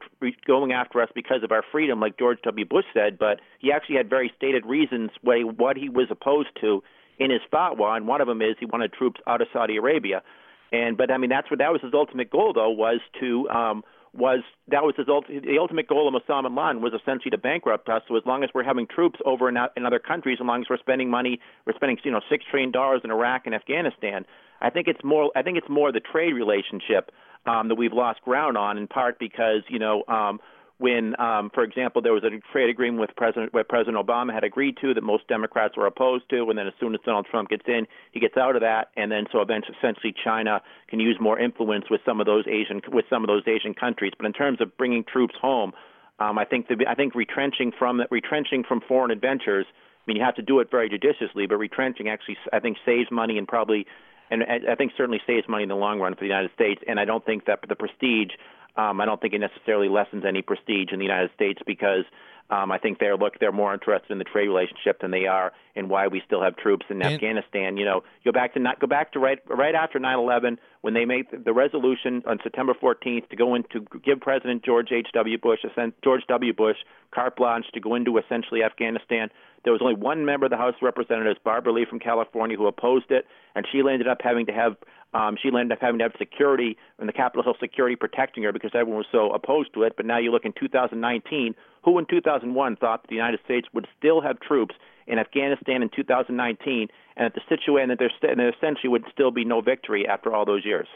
going after us because of our freedom, like George W. Bush said, but he actually had very stated reasons why what he was opposed to in his fatwa, and one of them is he wanted troops out of Saudi Arabia. And but I mean that's what that was his ultimate goal though was to um, was that was his the ultimate goal of Osama bin Laden was essentially to bankrupt us. So as long as we're having troops over in, in other countries, as long as we're spending money, we're spending you know six trillion dollars in Iraq and Afghanistan. I think it's more I think it's more the trade relationship um, that we've lost ground on, in part because you know. Um, when, um, for example, there was a trade agreement with President, where President Obama had agreed to that most Democrats were opposed to, and then as soon as Donald Trump gets in, he gets out of that, and then so eventually, essentially, China can use more influence with some of those Asian with some of those Asian countries. But in terms of bringing troops home, um, I think the, I think retrenching from retrenching from foreign adventures. I mean, you have to do it very judiciously, but retrenching actually, I think, saves money and probably, and I think certainly saves money in the long run for the United States. And I don't think that the prestige um, I don't think it necessarily lessens any prestige in the United States because um, I think they're look they're more interested in the trade relationship than they are in why we still have troops in and, Afghanistan. You know, go back to not go back to right right after 9/11 when they made the resolution on September 14th to go in to give President George H.W. Bush George W. Bush carte blanche to go into essentially Afghanistan. There was only one member of the House of Representatives, Barbara Lee from California, who opposed it, and she ended up having to have um, she ended up having to have security and the Capitol Hill security protecting her because everyone was so opposed to it. But now you look in 2019, who in 2001 thought that the United States would still have troops in Afghanistan in 2019, and that the situation that there, st- there essentially would still be no victory after all those years.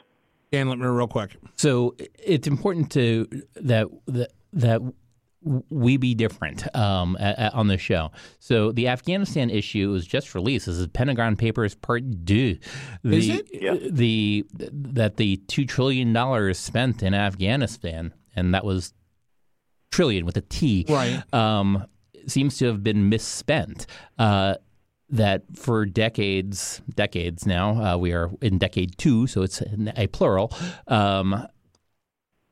Dan, let me real quick. So it's important to that that that we be different um, on the show. So the Afghanistan issue was just released. This is Pentagon Papers Part Two. The, is it? Yeah. The that the two trillion dollars spent in Afghanistan, and that was trillion with a T, right? Um, seems to have been misspent. Uh, that for decades, decades now, uh, we are in decade two, so it's a plural. Um,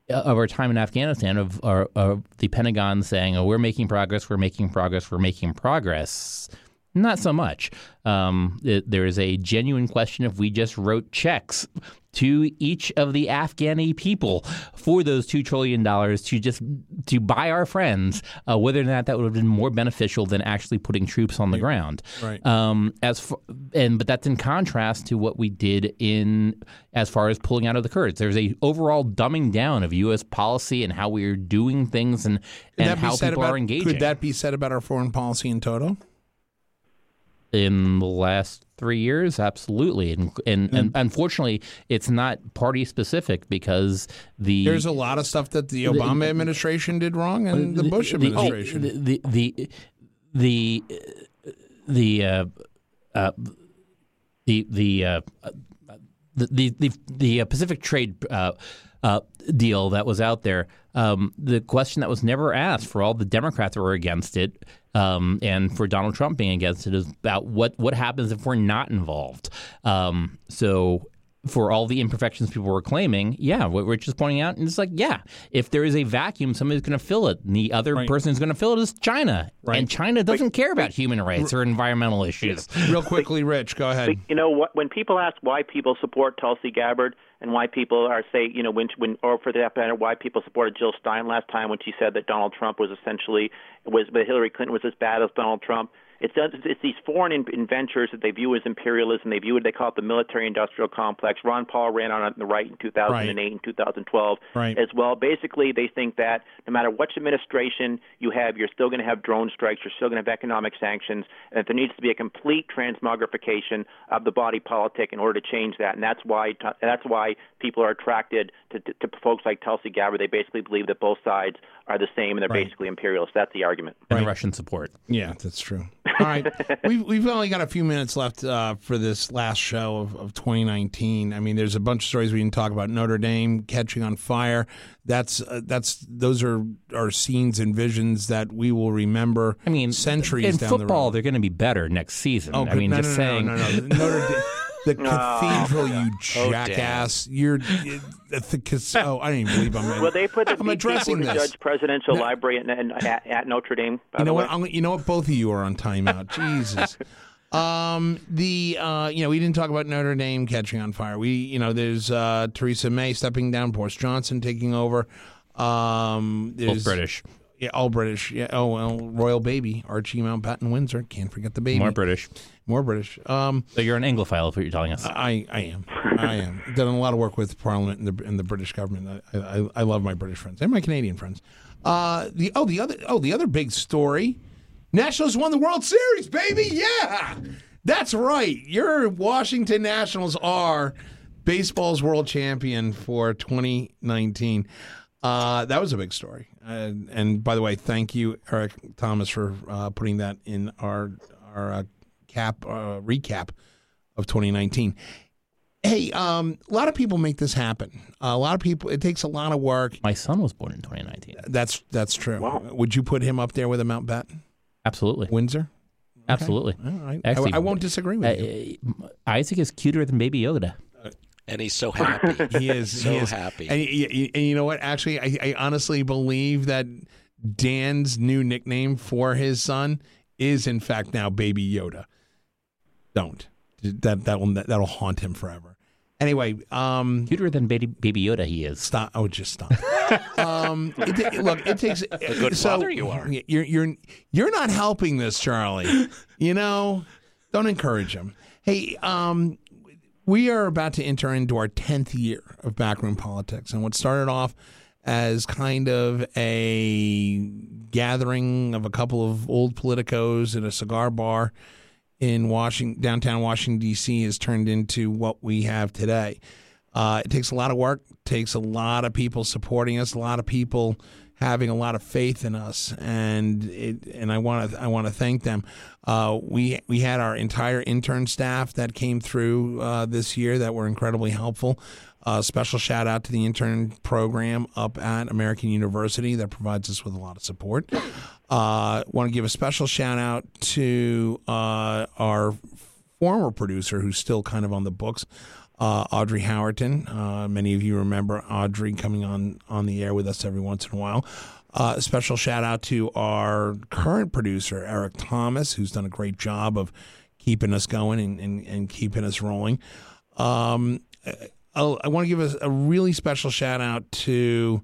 of our time in Afghanistan of, of the Pentagon saying, "Oh, we're making progress, we're making progress, we're making progress." Not so much. Um, it, there is a genuine question if we just wrote checks to each of the Afghani people for those two trillion dollars to just to buy our friends, uh, whether or not that would have been more beneficial than actually putting troops on the ground. Right. Um, as and but that's in contrast to what we did in as far as pulling out of the Kurds. There's a overall dumbing down of U.S. policy and how we are doing things and and how people about, are engaging. Could that be said about our foreign policy in total? In the last three years? Absolutely. And and, mm. and unfortunately it's not party specific because the there's a lot of stuff that the obama the, administration did wrong and the, the bush administration. the the the the, the uh, uh, the the, uh, the the the Pacific Trade uh, uh, deal that was out there, um, the question that was never asked for all the Democrats that were against it um, and for Donald Trump being against it is about what, what happens if we're not involved. Um, so for all the imperfections people were claiming, yeah, what Rich is pointing out, and it's like, yeah, if there is a vacuum, somebody's going to fill it, and the other right. person who's going to fill it is China, right. and China doesn't wait, care about wait. human rights or environmental issues. Real quickly, Rich, go ahead. You know, what, when people ask why people support Tulsi Gabbard, and why people are say you know when when or for that matter why people supported Jill Stein last time when she said that Donald Trump was essentially was that Hillary Clinton was as bad as Donald Trump. Uh, it's, it's these foreign inventors that they view as imperialism. They view it. They call it the military-industrial complex. Ron Paul ran on it in the right in 2008 right. and 2012 right. as well. Basically, they think that no matter which administration you have, you're still going to have drone strikes. You're still going to have economic sanctions, and that there needs to be a complete transmogrification of the body politic in order to change that. And that's why that's why people are attracted to, to, to folks like Tulsi Gabbard. They basically believe that both sides are the same and they're right. basically imperialists. That's the argument. And right. Russian support. Yeah, that's true. All right, we've we've only got a few minutes left uh, for this last show of, of 2019. I mean, there's a bunch of stories we can talk about. Notre Dame catching on fire. That's uh, that's those are are scenes and visions that we will remember. I mean, centuries in down football, the they're going to be better next season. Oh, I mean, no, just no, saying. No, no, no, no. Notre Dame. The cathedral, you Oh, jackass! You're the oh, I didn't even believe I'm. Well, they put the I'm addressing this. judge presidential No. library at, at, at Notre Dame. By You know the what? I'm, you know what? Both of you are on timeout. Jesus. Um, the uh, you know, we didn't talk about Notre Dame catching on fire. We, you know, there's uh, Theresa May stepping down, Boris Johnson taking over. Um, Both British. Yeah, all British. Yeah. Oh well, royal baby Archie Mountbatten Windsor. Can't forget the baby. More British. More British. Um, So you're an Anglophile, is what you're telling us. I, I am. I am. Done a lot of work with Parliament and the, and the British government. I, I, I love my British friends and my Canadian friends. Uh, the oh the other oh the other big story, Nationals won the World Series, baby. Yeah, that's right. Your Washington Nationals are baseball's world champion for 2019. Uh, that was a big story. Uh, and by the way, thank you, Eric Thomas, for uh, putting that in our our uh, cap uh, recap of 2019. Hey, um, a lot of people make this happen. a lot of people. It takes a lot of work. My son was born in 2019. That's that's true. Wow. Would you put him up there with a Mountbatten, Absolutely. Windsor? Absolutely. All right. Actually, I, I won't disagree with you. Uh, Isaac is cuter than Baby Yoda. And he's so happy. He is so he is happy. And, y- y- and you know what? Actually, I, I honestly believe that Dan's new nickname for his son is, in fact, now Baby Yoda. Don't that that will that'll haunt him forever. Anyway, um, Cuter than Baby, Baby Yoda he is. stop. Oh, just stop. um, it, ta- look, it takes a good father you are. You're you're you're not helping this, Charlie. You know, don't encourage him. Hey, um, we are about to enter into our 10th year of backroom politics. And what started off as kind of a gathering of a couple of old politicos at a cigar bar in Washington, downtown Washington, D.C., has turned into what we have today. Uh, it takes a lot of work, takes a lot of people supporting us, a lot of people having a lot of faith in us, and it, and I want to I want to thank them. Uh, we we had our entire intern staff that came through uh, this year that were incredibly helpful. Uh, special shout out to the intern program up at American University that provides us with a lot of support. Uh, want to give a special shout out to uh, our former producer who's still kind of on the books, uh, Audrey Howerton. Uh, many of you remember Audrey coming on on the air with us every once in a while. Uh, special shout out to our current producer Eric Thomas, who's done a great job of keeping us going and, and, and keeping us rolling. Um, I want to give a, a really special shout out to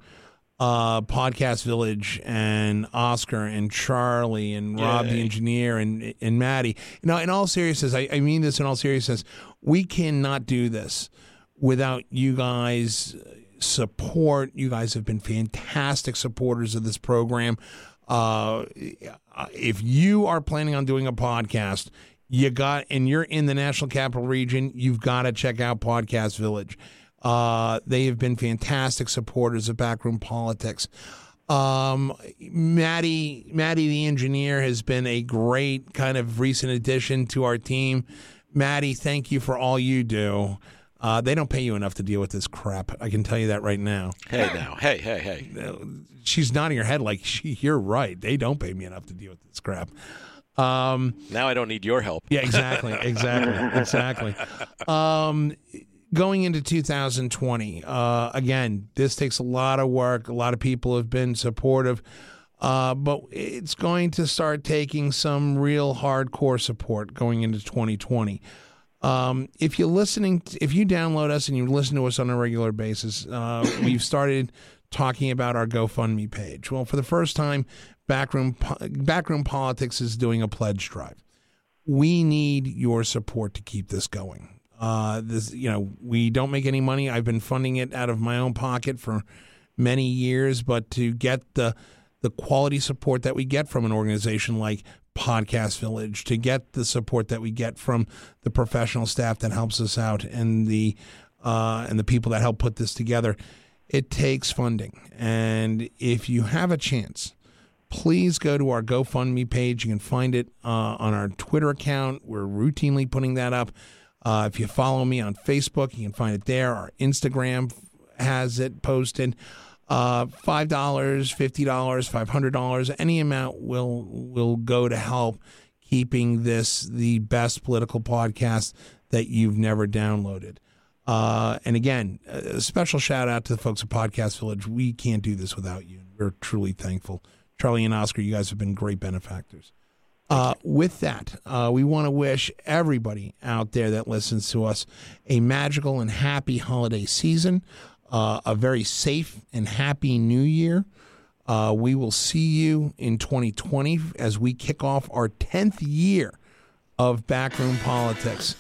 uh, Podcast Village and Oscar and Charlie and Rob the engineer and and Maddie. Now, in all seriousness, I, I mean this in all seriousness. We cannot do this without you guys' support. You guys have been fantastic supporters of this program. Uh, if you are planning on doing a podcast, you got and you're in the National Capital Region, you've got to check out Podcast Village. Uh, they have been fantastic supporters of backroom politics. Um, Maddie, Maddie, the engineer, has been a great kind of recent addition to our team. Maddie, thank you for all you do. Uh, they don't pay you enough to deal with this crap. I can tell you that right now. hey now, hey, hey, hey. She's nodding her head like she, you're right. They don't pay me enough to deal with this crap. Um, Now I don't need your help. yeah, exactly, exactly, exactly. Um, going into 2020, uh, again, this takes a lot of work. A lot of people have been supportive, uh, but it's going to start taking some real hardcore support going into 2020. Um, if you're listening, if you download us and you listen to us on a regular basis, uh, we've started talking about our GoFundMe page. Well, for the first time, Backroom Backroom Politics is doing a pledge drive. We need your support to keep this going. Uh, this, you know, we don't make any money. I've been funding it out of my own pocket for many years, but to get the the quality support that we get from an organization like Podcast Village, to get the support that we get from the professional staff that helps us out and the uh, and the people that help put this together, it takes funding. And if you have a chance, please go to our GoFundMe page. You can find it uh, on our Twitter account. We're routinely putting that up. Uh, if you follow me on Facebook, you can find it there. Our Instagram has it posted. Uh, Five dollars, fifty dollars, five hundred dollars, any amount will will go to help keeping this the best political podcast that you've never downloaded. Uh, and again, a special shout out to the folks at Podcast Village. We can't do this without you. We're truly thankful. Charlie and Oscar, you guys have been great benefactors. Uh, with that, uh, we want to wish everybody out there that listens to us a magical and happy holiday season, uh, a very safe and happy new year. Uh, we will see you in 2020 as we kick off our 10th year of Backroom Politics.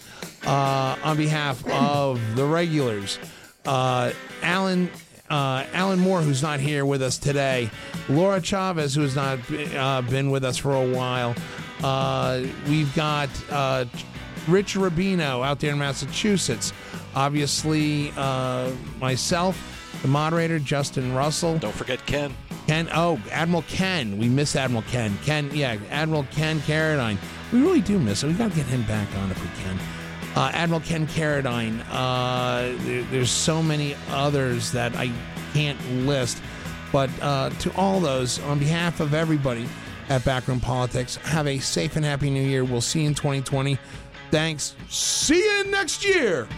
Uh, on behalf of the regulars, uh, Alan uh, Alan Moore, who's not here with us today, Laura Chavez, who has not uh, been with us for a while. Uh, we've got uh, Rich Rubino out there in Massachusetts. Obviously, uh, myself, the moderator, Justin Russell. Don't forget Ken. Ken, oh, Admiral Ken. We miss Admiral Ken. Ken, yeah, Admiral Ken Carradine. We really do miss him. We've got to get him back on if we can. Uh, Admiral Ken Carradine. Uh, there, there's so many others that I can't list. But uh, to all those, on behalf of everybody at Backroom Politics, have a safe and happy new year. We'll see you in 2020. Thanks. See you next year.